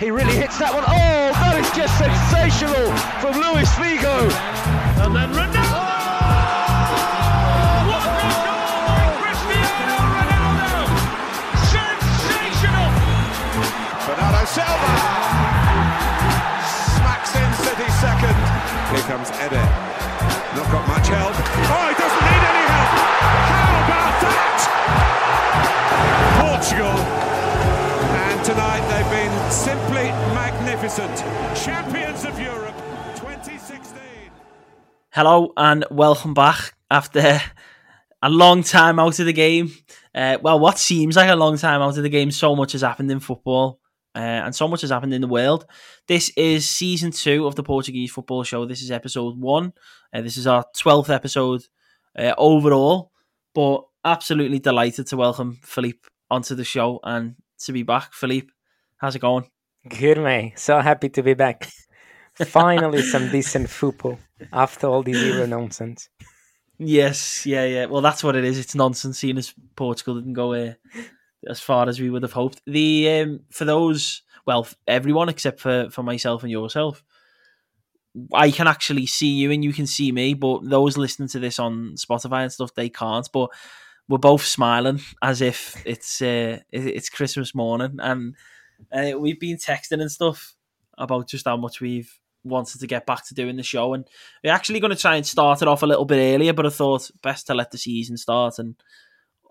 He really hits that one. Oh, that is just sensational from Luis Figo. And then Ronaldo! Oh! What a goal by Cristiano Ronaldo! Sensational! Bernardo Silva smacks in City second. Here comes Eder. Not got much help. Oh, he doesn't need any help. How about that? Portugal. And tonight they've been simply magnificent. Champions of Europe 2016. Hello and welcome back after a long time out of the game. Uh, well, what seems like a long time out of the game. So much has happened in football, uh, and so much has happened in the world. This is season two of the Portuguese Football Show. This is episode one. Uh, this is our twelfth episode uh, overall. But absolutely delighted to welcome Philippe onto the show and to be back. Philippe, how's it going? Good, mate. So happy to be back. Finally, some decent football after all this Euro nonsense. Yes, yeah, yeah. Well, that's what it is. It's nonsense, seeing as Portugal didn't go uh, as far as we would have hoped. The um, for those, well, everyone except for for myself and yourself, I can actually see you and you can see me. But those listening to this on Spotify and stuff, they can't. But we're both smiling as if it's uh, it's Christmas morning, and uh, we've been texting and stuff about just how much we've wanted to get back to doing the show and we're actually going to try and start it off a little bit earlier, but I thought best to let the season start. And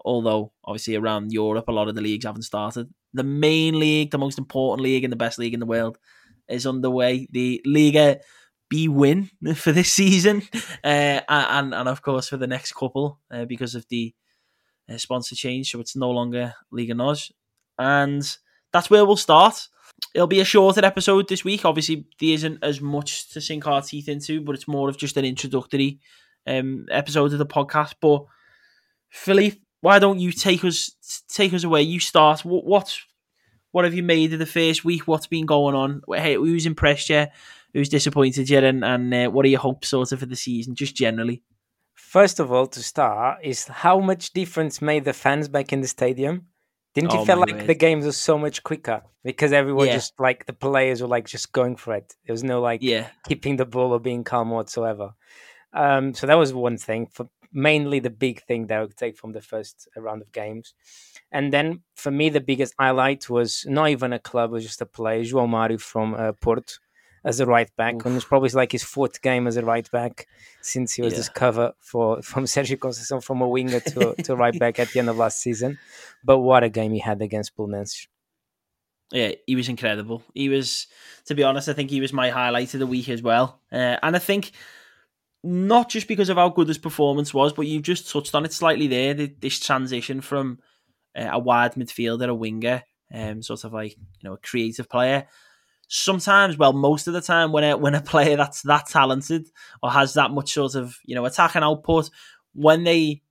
although obviously around Europe, a lot of the leagues haven't started, the main league, the most important league and the best league in the world, is underway. The Liga Bwin for this season, uh, and and of course for the next couple uh, because of the uh, sponsor change, so it's no longer Liga Nos, and that's where we'll start. It'll be a shorter episode this week. Obviously, there isn't as much to sink our teeth into, but it's more of just an introductory um, episode of the podcast. But Philippe, why don't you take us take us away? You start. What what what have you made of the first week? What's been going on? Hey, who's impressed you? Who's disappointed you? And and uh, what are your hopes sort of for the season, just generally? First of all, to start, is how much difference made the fans back in the stadium? Didn't you Oh, feel like word. the games were so much quicker because everyone Yeah. just like the players were like just going for it. There was no like Yeah, keeping the ball or being calm whatsoever. Um, so that was one thing. For mainly the big thing that I would take from the first round of games, and then for me the biggest highlight was not even a club, it was just a player, João Mario from uh, Porto, as a right back, and it's probably like his fourth game as a right back since he was Yeah. discovered for from Sergio Conceição from a winger to to right back at the end of last season. But what a game he had against Belenenses. yeah, he was incredible. He was, to be honest, I think he was my highlight of the week as well. Uh, and I think not just because of how good his performance was, but you've just touched on it slightly there. th- This transition from uh, a wide midfielder, a winger, um, sort of like you know a creative player. Sometimes, well, most of the time, when a when a player that's that talented or has that much sort of you know attacking output, when they,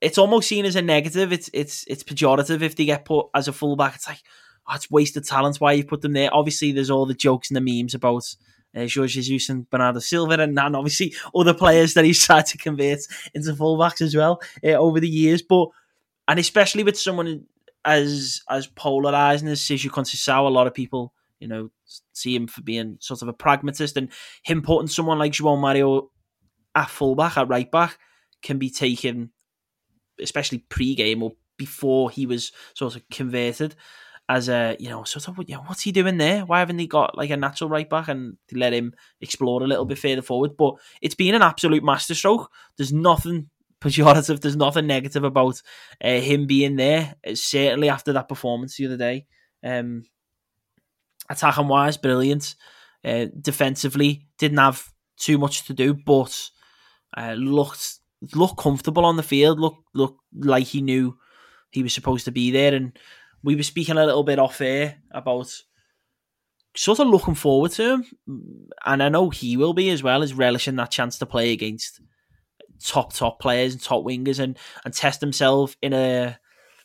it's almost seen as a negative. It's it's it's pejorative if they get put as a fullback. It's like oh, it's wasted talent. Why you put them there? Obviously, there's all the jokes and the memes about uh, Jesus and Bernardo Silva, and, and obviously other players that he's tried to convert into fullbacks as well uh, over the years. But and especially with someone as as polarizing as Sergio Conceição, a lot of people you know see him for being sort of a pragmatist, and him putting someone like João Mario at fullback, at right back, can be taken, especially pre-game or before he was sort of converted as a you know sort of you know what's he doing there? Why haven't they got like a natural right back and let him explore a little bit further forward? But it's been an absolute masterstroke. There's nothing pejorative. There's nothing negative about uh, him being there. Uh, Certainly after that performance the other day, um, attacking wise, brilliant. Uh, defensively, didn't have too much to do, but uh, looked looked comfortable on the field. Looked looked like he knew he was supposed to be there. And we were speaking a little bit off air about sort of looking forward to him, and I know he will be as well as relishing that chance to play against top top players and top wingers and and test himself in a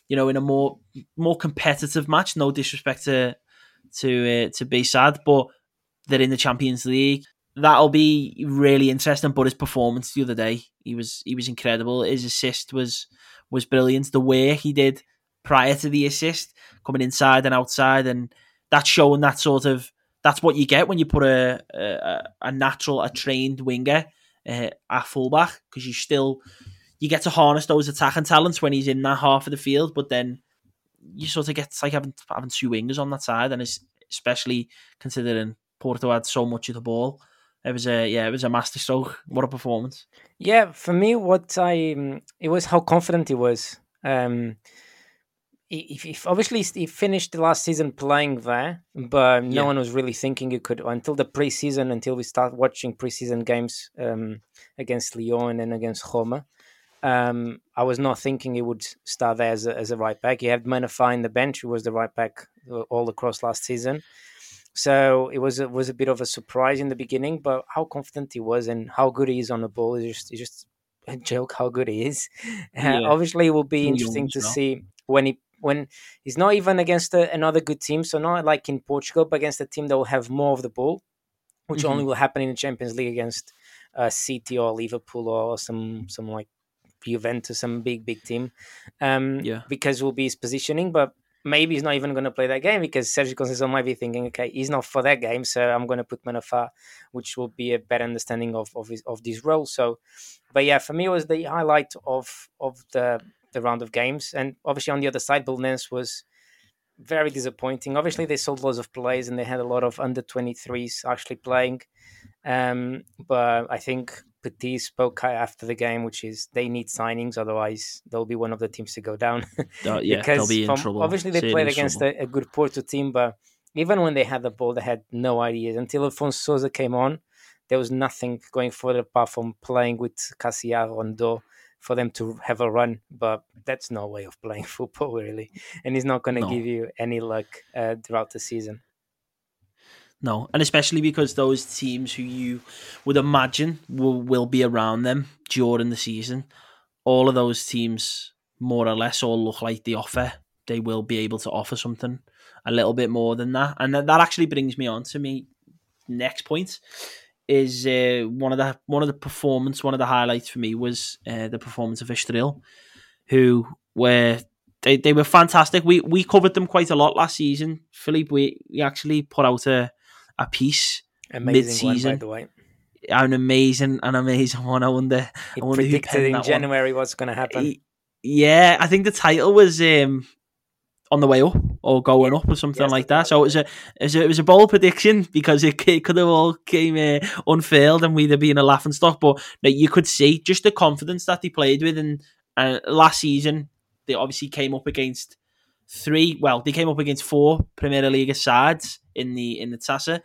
you know in a more more competitive match. No disrespect to to uh, to B-SAD, but they're in the Champions League. That'll be really interesting. But his performance the other day, he was he was incredible. His assist was was brilliant. The way he did prior to the assist, coming inside and outside, and that's showing that sort of that's what you get when you put a a, a natural, a trained winger uh, at fullback because you still you get to harness those attacking talents when he's in that half of the field, but then you sort of get like having having two wingers on that side, and it's especially considering Porto had so much of the ball. It was a yeah, it was a masterstroke. What a performance! Yeah, for me, what I um, it was how confident he was. Um, if, if obviously he finished the last season playing there, but no Yeah. one was really thinking he could until the preseason, until we start watching preseason games um, against Lyon and against Roma. Um, I was not thinking he would start there as a, as a right back. He had Manafá in the bench, who was the right back uh, all across last season. So it was it was a bit of a surprise in the beginning, but how confident he was and how good he is on the ball is just is just a joke how good he is. Uh, obviously, it will be interesting to see when he when he's not even against a, another good team, so not like in Portugal, but against a team that will have more of the ball, which Mhm. only will happen in the Champions League against uh, City or Liverpool or some some like Juventus, some big big team. Um, Yeah. because will be his positioning, but maybe he's not even going to play that game because Sergio Conceição might be thinking, okay, he's not for that game, so I'm going to put Manafá, which will be a better understanding of of, his, of this role. So, but yeah, for me, it was the highlight of of the the round of games, and obviously on the other side, Belenenses was very disappointing. Obviously, they sold lots of players and they had a lot of under 23s actually playing. Um, but I think Petit spoke after the game, which is they need signings, otherwise they'll be one of the teams to go down. They'll- yeah, because be in from- trouble. Obviously, they serious played against a, a good Porto team, but even when they had the ball, they had no ideas. Until Afonso Sousa came on, there was nothing going forward apart from playing with Cassiar Rondo for them to have a run. But that's no way of playing football, really. And he's not going to No. give you any luck uh, throughout the season. No, and especially because those teams who you would imagine will, will be around them during the season, all of those teams more or less all look like they offer. They will be able to offer something a little bit more than that, and that, that actually brings me on to me next point is uh, one of the one of the performance one of the highlights for me was uh, the performance of Estoril, who were they, they were fantastic. We we covered them quite a lot last season. Philippe, we, we actually put out a a piece, Amazing one, by Mid-season. the way. an amazing an amazing one. I wonder. He I wonder who predicted in that one. January what's going to happen. Yeah, I think the title was um, on the way up or going up or something Yes, like that. So it was a it was a, it was a bold prediction because it, it could have all came uh, unfurled and we'd have been a laughing stock. But no, you could see just the confidence that he played with. And uh, last season, they obviously came up against three. Well, they came up against four Premier League sides in the in the Taça,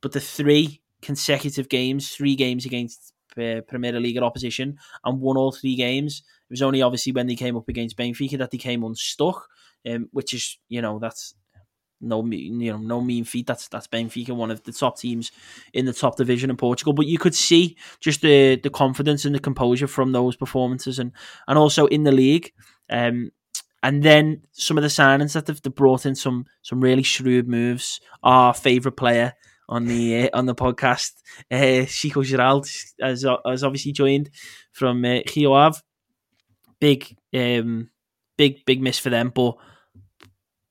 but the three consecutive games, three games against uh, Premier League opposition, and won all three games. It was only obviously when they came up against Benfica that they came unstuck, um, which is you know that's no you know no mean feat. That's that's Benfica, one of the top teams in the top division in Portugal. But you could see just the the confidence and the composure from those performances, and and also in the league. Um, and then some of the signings that they've, brought in some some really shrewd moves. Our favourite player on the uh, on the podcast, uh, Chico Geraldes, has, has obviously joined from uh, Rio Ave. Big, um, big, big miss for them, but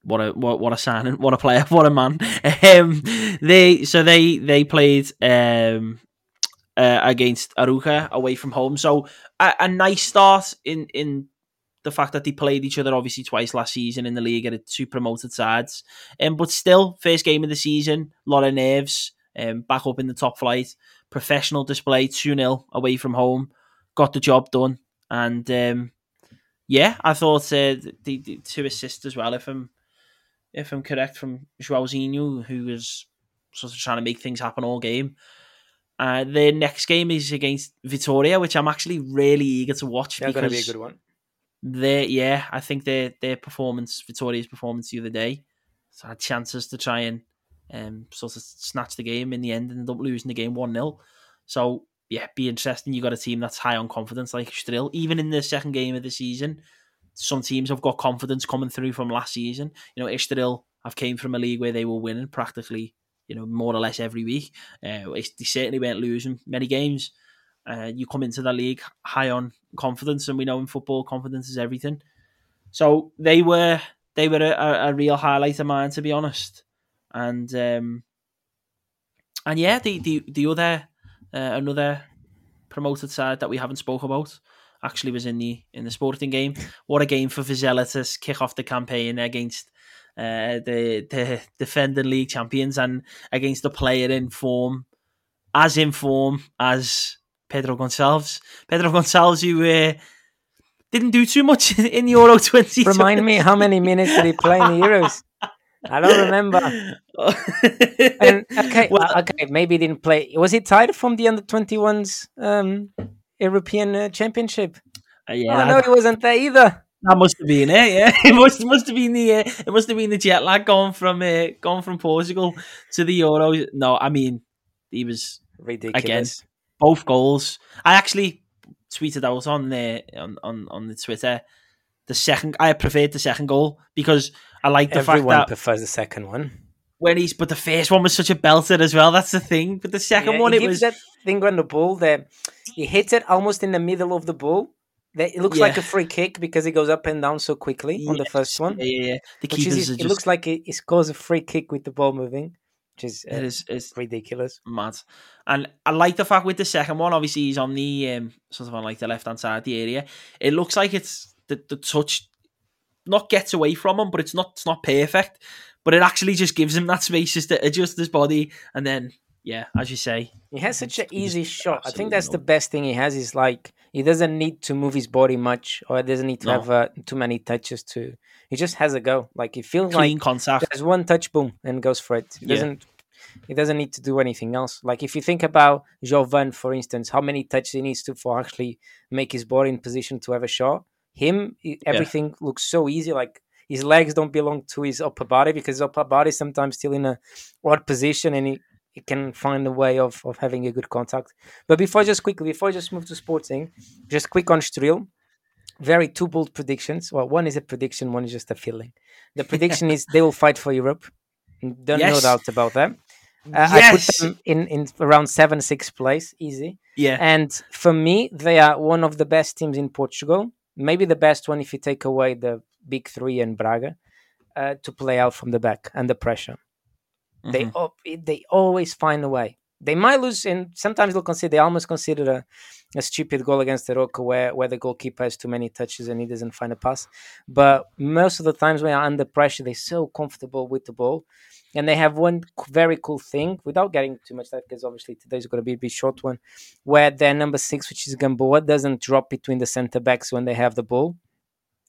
what a what, what a signing, what a player, what a man. Um, they so they they played um, uh, against Arouca away from home, so a, a nice start in in the fact that they played each other obviously twice last season in the league at two promoted sides. Um, but still, first game of the season, a lot of nerves. Um, back up in the top flight, professional display, two 0 away from home, got the job done, and um, yeah, I thought uh, the, the two assists as well. If I'm if I'm correct, from Joãozinho, who was sort of trying to make things happen all game. Uh, the next game is against Vitoria, which I'm actually really eager to watch. They're going to be a good one. They yeah, I think their their performance, Victoria's performance the other day, had chances to try and um, sort of snatch the game in the end and end up losing the game one 0 So yeah, be interesting. You got a team that's high on confidence like Estoril. Even in the second game of the season, some teams have got confidence coming through from last season. You know, Estoril have came from a league where they were winning practically, you know, more or less every week. Uh, they certainly weren't losing many games. Uh, you come into the league high on confidence, and we know in football, confidence is everything. So they were they were a, a real highlight of mine, to be honest. and um, and yeah, the the the other uh, another promoted side that we haven't spoke about actually was in the in the sporting game. What a game for Vizela to kick off the campaign against uh, the the defending league champions and against a player in form, as in form as Pedro Gonçalves. Pedro Gonçalves, who uh, didn't do too much in the Euro 20. Remind me how many minutes did he play in the Euros? I don't remember. and, okay, well, okay, maybe he didn't play. Was he tied from the under 21s um, European uh, Championship? Uh, yeah, oh, no, he wasn't there either. That must have been it. Yeah, it must must have been the uh, it must have been the jet lag going from uh, going from Portugal to the Euros. No, I mean he was ridiculous. Again, both goals. I actually tweeted out on the on, on on the Twitter the second. I preferred the second goal because I like the Everyone fact that prefers the second one. When he's but the first one was such a belter as well. That's the thing. But the second yeah, one, it was that thing on the ball that he hits it almost in the middle of the ball. That it looks yeah. like a free kick because it goes up and down so quickly on the first one. Yeah, yeah. yeah. The keepers is, just... It looks like it scores a free kick with the ball moving which is uh, it is it's ridiculous. Mad. And I like the fact with the second one, obviously he's on the um, sort of on like the left hand side of the area. It looks like it's the, the touch not gets away from him, but it's not it's not perfect. But it actually just gives him that space just to adjust his body and then yeah, as you say. He has such an easy shot. I think that's the best thing he has is like he doesn't need to move his body much or doesn't need to no. have uh, too many touches to he just has a go. Like he feels Clean like contact. There's one touch, boom, and goes for it. He yeah. doesn't. He doesn't need to do anything else. Like if you think about Jovane, for instance, how many touches he needs to for actually make his body in position to have a shot. Him, everything yeah. looks so easy. Like his legs don't belong to his upper body because his upper body is sometimes still in a odd position, and he, he can find a way of, of having a good contact. But before just quickly, before I just move to sporting, just quick on Estoril very two bold predictions. Well, one is a prediction, one is just a feeling. The prediction is they will fight for Europe. Don't yes. no doubt about that. Uh, yes. I put them in, in around seven, sixth place, easy. Yeah. And for me, they are one of the best teams in Portugal. Maybe the best one if you take away the big three and Braga uh, to play out from the back under pressure. Mm-hmm. They they always find a way they might lose, and sometimes they'll consider they almost consider a, a stupid goal against the Roca where, where the goalkeeper has too many touches and he doesn't find a pass. But most of the times when they're under pressure, they're so comfortable with the ball. And they have one very cool thing, without getting too much that, because obviously today's going to be a bit short one, where their number six, which is Gamboa, doesn't drop between the centre backs when they have the ball.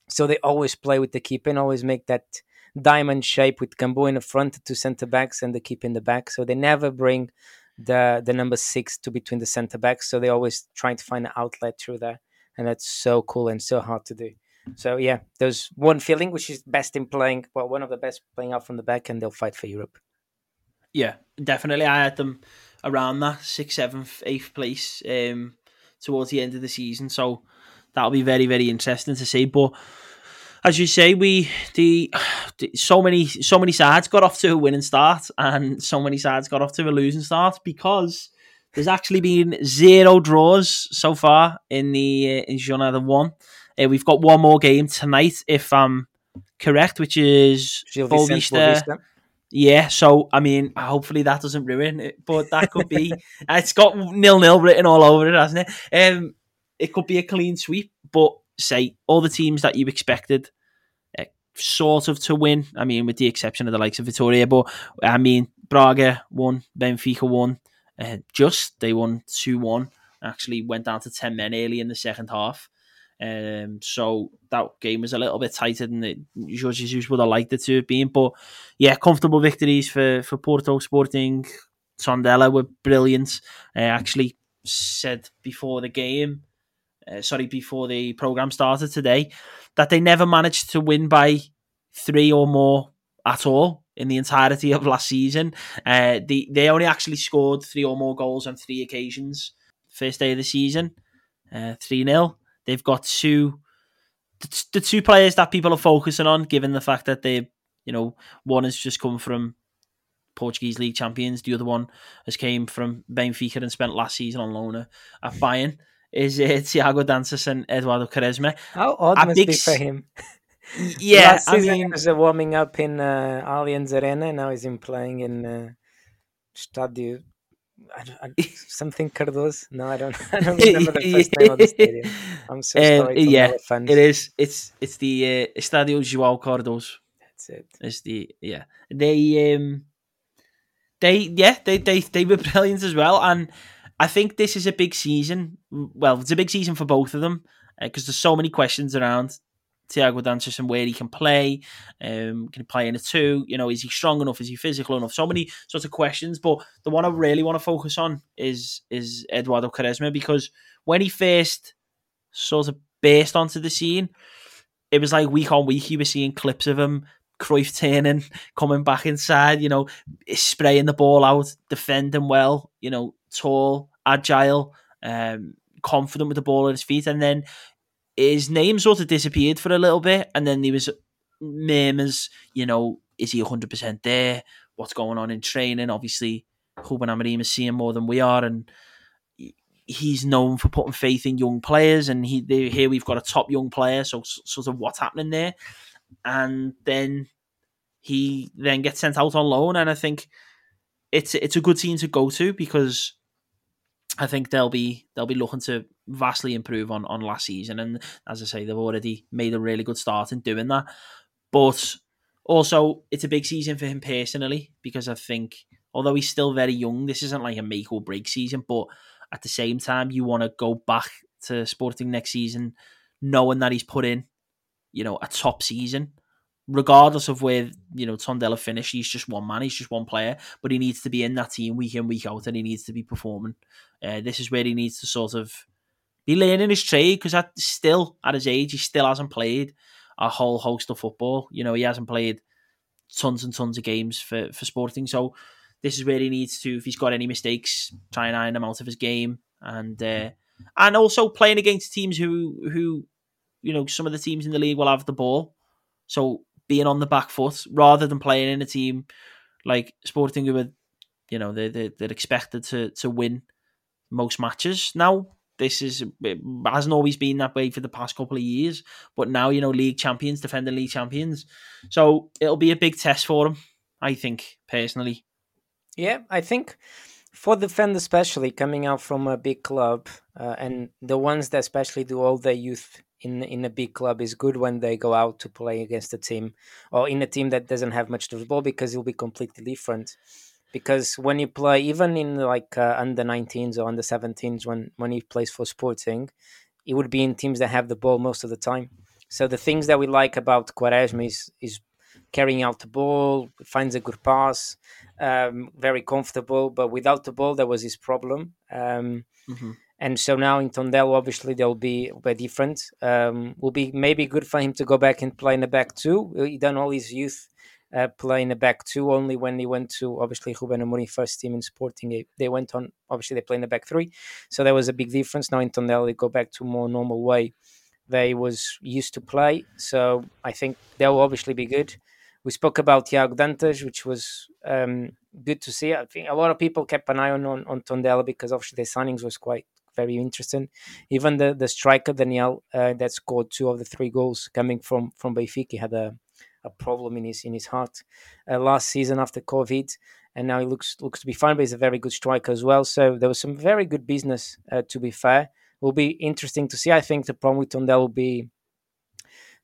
So they always play with the keeper and always make that diamond shape with Gamboa in the front, two centre backs, and the keeper in the back. So they never bring the the number six to between the center backs. So they're always trying to find an outlet through there, and that's so cool and so hard to do. So yeah, there's one feeling which is best in playing. Well, one of the best playing out from the back, and they'll fight for Europe. Yeah, definitely. I had them around that sixth, seventh, eighth place um, towards the end of the season. So that'll be very, very interesting to see. But as you say, we the, so many so many sides got off to a winning start, and so many sides got off to a losing start because there's actually been zero draws so far in the uh, in Jornada One. Uh, we've got one more game tonight, if I'm correct, which is Boavista. Yeah, so I mean, hopefully that doesn't ruin it, but that could be. it's got nil nil written all over it, hasn't it? Um, it could be a clean sweep, but say all the teams that you expected uh, sort of to win. I mean, with the exception of the likes of Vitoria, but I mean, Braga won, Benfica won, uh, just they won 2 1. Actually, went down to 10 men early in the second half. Um, so that game was a little bit tighter than the, Jorge Jesus would have liked it to have been. But yeah, comfortable victories for, for Porto Sporting. Tondela were brilliant. I uh, actually said before the game uh, sorry, before the program started today, that they never managed to win by three or more at all in the entirety of last season. Uh, they they only actually scored three or more goals on three occasions. First day of the season, uh, three uh, 0 They've got two, the, the two players that people are focusing on, given the fact that they, you know, one has just come from Portuguese league champions. The other one has came from Benfica and spent last season on loan at Bayern is uh, Thiago Dantas and Eduardo Quaresma. How odd a must big, be for him? yeah, Last I season mean, he was uh, warming up in uh, Allianz Arena. Now he's in playing in uh, Stadio. I I, something Cardoso. No, I don't. I don't remember the first name of the stadium. I'm so Um, sorry. to yeah, it is. It's it's the uh, Estadio João Cardoso. That's it. It's the yeah. They um they yeah they they they were brilliant as well, and I think this is a big season. Well, it's a big season for both of them because there's so many questions around Thiago Dantas and where he can play. Um, can he play in a two? You know, is he strong enough? Is he physical enough? So many sorts of questions. But the one I really want to focus on is is Eduardo Quaresma because when he first sort of burst onto the scene, it was like week on week you were seeing clips of him Cruyff turning, coming back inside, you know, spraying the ball out, defending well, you know, tall, agile, um, confident with the ball at his feet, and then his name sort of disappeared for a little bit, and then there was murmurs, you know, is he hundred percent there? What's going on in training? Obviously, Ruben Amorim is seeing more than we are, and he's known for putting faith in young players. And he they, here we've got a top young player, so sort of what's happening there? And then he then gets sent out on loan, and I think it's it's a good team to go to because I think they'll be they'll be looking to vastly improve on on last season, and as I say, they've already made a really good start in doing that. But also, it's a big season for him personally because I think although he's still very young, this isn't like a make or break season. But at the same time, you want to go back to Sporting next season knowing that he's put in, you know, a top season regardless of where you know Tondela finish, he's just one man, he's just one player, but he needs to be in that team week in week out, and he needs to be performing. Uh, this is where he needs to sort of be learning his trade because at still at his age, he still hasn't played a whole host of football. You know, he hasn't played tons and tons of games for for Sporting, so this is where he needs to. If he's got any mistakes, try and iron them out of his game, and uh, and also playing against teams who who you know some of the teams in the league will have the ball. So being on the back foot rather than playing in a team like Sporting who you know, they they they're expected to to win most matches. Now this is hasn't always been that way for the past couple of years, but now you know league champions defending league champions, so it'll be a big test for them. I think personally. Yeah, I think for defenders, especially coming out from a big club, uh, and the ones that especially do all their youth in in a big club is good when they go out to play against a team or in a team that doesn't have much to the ball because it'll be completely different. Because when you play, even in like uh, under 19s or under 17s, when when he plays for Sporting, it would be in teams that have the ball most of the time. So the things that we like about Quaresma is is carrying out the ball, finds a good pass, um, very comfortable. But without the ball, that was his problem. Um, mm-hmm. And so now in Tondela, obviously they'll be be different. Um, will be maybe good for him to go back and play in the back two. He done all his youth uh, play in the back two. Only when he went to obviously Ruben Amorim first team in Sporting, they went on. Obviously they play in the back three, so there was a big difference. Now in Tondela, they go back to more normal way they was used to play. So I think they'll obviously be good. We spoke about Thiago Dantas, which was um, good to see. I think a lot of people kept an eye on on, on Tondela because obviously the signings was quite very interesting. Even the the striker Daniel uh, that scored two of the three goals coming from from Benfica had a, a problem in his in his heart uh, last season after COVID, and now he looks looks to be fine. But he's a very good striker as well. So there was some very good business. Uh, to be fair, will be interesting to see. I think the problem with Tondela will be.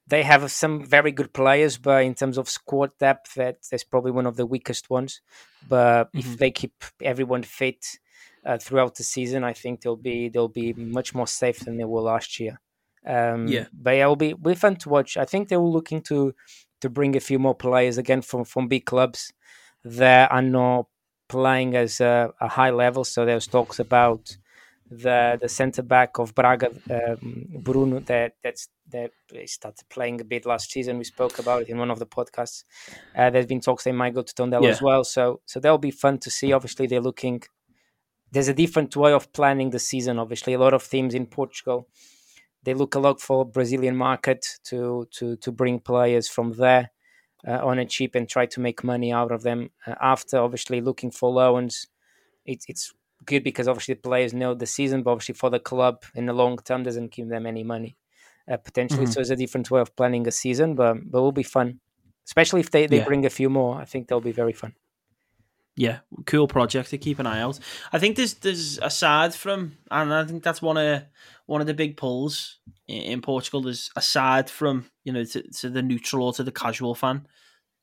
They have some very good players, but in terms of squad depth, that that's probably one of the weakest ones. But mm-hmm. if they keep everyone fit, uh, throughout the season, I think they'll be they'll be much more safe than they were last year. Um, yeah, but yeah, it'll be be fun to watch. I think they were looking to to bring a few more players again from from big clubs that are not playing as a, a high level. So there's talks about the the centre back of Braga, um, Bruno, that that's that started playing a bit last season. We spoke about it in one of the podcasts. Uh, there's been talks they might go to Tondela yeah. as well. So so that'll be fun to see. Obviously, they're looking there's a different way of planning the season. Obviously, a lot of teams in Portugal they look a lot for Brazilian market to to to bring players from there uh, on a cheap and try to make money out of them. Uh, after obviously looking for loans, it's it's good because obviously the players know the season, but obviously for the club in the long term doesn't give them any money. uh, potentially. Mhm. So it's a different way of planning a season, but but will be fun, especially if they, they Yeah. bring a few more. I think they'll be very fun. yeah, cool project to keep an eye out. I think there's there's aside from, and I think that's one of one of the big pulls in, in Portugal. Is aside from you know to, to the neutral or to the casual fan,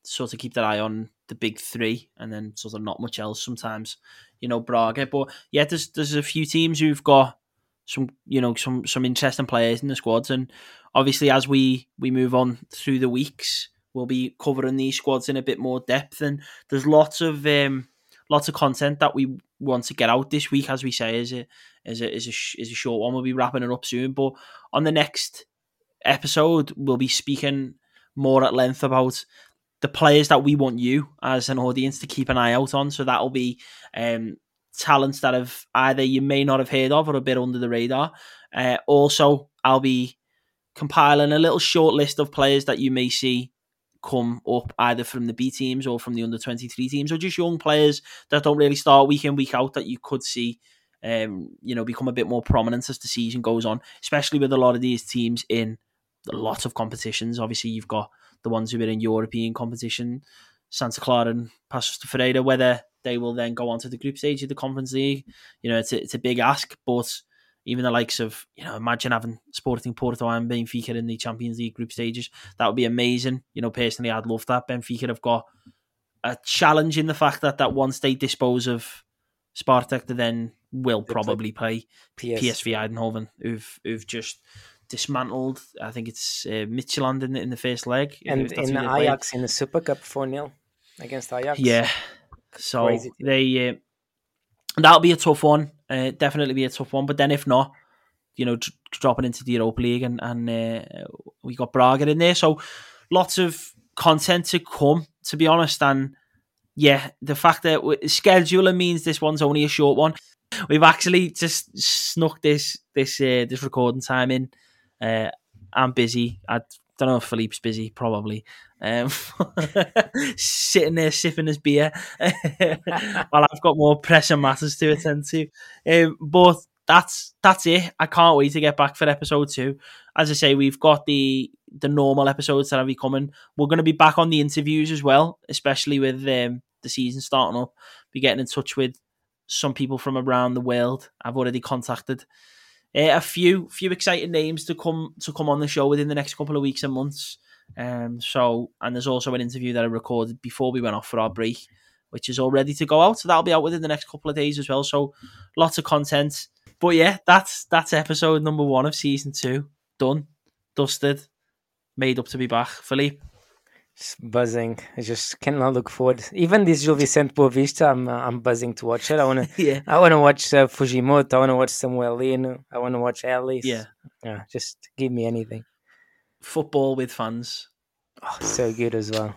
sort of keep their eye on the big three, and then sort of not much else sometimes. You know, Braga, but yeah, there's there's a few teams who've got some you know some some interesting players in the squads, and obviously as we we move on through the weeks, we'll be covering these squads in a bit more depth, and there's lots of um, lots of content that we want to get out this week, as we say, is a is a is a, is a short one. We'll be wrapping it up soon, but on the next episode, we'll be speaking more at length about the players that we want you as an audience to keep an eye out on. So that'll be um, talents that have either you may not have heard of or a bit under the radar. Uh, also, I'll be compiling a little short list of players that you may see come up either from the B teams or from the under 23 teams or just young players that don't really start week in, week out that you could see. Um, you know, become a bit more prominent as the season goes on, especially with a lot of these teams in a lot of competitions. Obviously, you've got the ones who are in European competition, Santa Clara and Paços de Ferreira, whether they will then go on to the group stage of the Conference League. You know, it's a, it's a big ask, but even the likes of, you know, imagine having Sporting Porto and Benfica in the Champions League group stages. That would be amazing. You know, personally, I'd love that. Benfica have got a challenge in the fact that, that once they dispose of Spartak, they then will probably play PS. PSV Eindhoven, who've who've just dismantled. I think it's uh, Midtjylland in the, in the first leg, and in who they played. Ajax in the Super Cup 4 0 against Ajax. Yeah. So Crazy they uh, that'll be a tough one. Uh, definitely be a tough one. But then if not, you know, d- dropping into the Europa League and and uh, we got Braga in there. So lots of content to come. To be honest, and yeah, the fact that scheduler means this one's only a short one. We've actually just snuck this this uh, this recording time in. Uh, I'm busy. I don't know if Philippe's busy. Probably. Um, sitting there sipping his beer while I've got more pressing matters to attend to. Um, but that's that's it. I can't wait to get back for episode two. As I say, we've got the the normal episodes that be coming. We're going to be back on the interviews as well, especially with um, the season starting up. Be getting in touch with some people from around the world. I've already contacted uh, a few few exciting names to come to come on the show within the next couple of weeks and months. Um, so and there's also an interview that I recorded before we went off for our break, which is all ready to go out. So that'll be out within the next couple of days as well. So lots of content. But yeah, that's that's episode number one of season two. Done, dusted, made up to be back. Philippe, Just buzzing. I just cannot look forward. Even this Gil Vicente Boavista, I'm, uh, I'm buzzing to watch it. I want to yeah, I want to watch uh, Fujimoto. I want to watch Samuel Lino. I want to watch Alice. yeah, Yeah, just give me anything. football with fans. Oh, so good as well.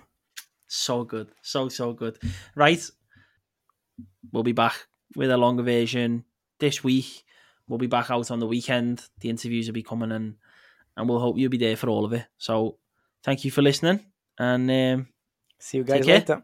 So good. So, so good. Right. We'll be back with a longer version this week. We'll be back out on the weekend. The interviews will be coming and and we'll hope you'll be there for all of it. So thank you for listening and um, See you guys care. later.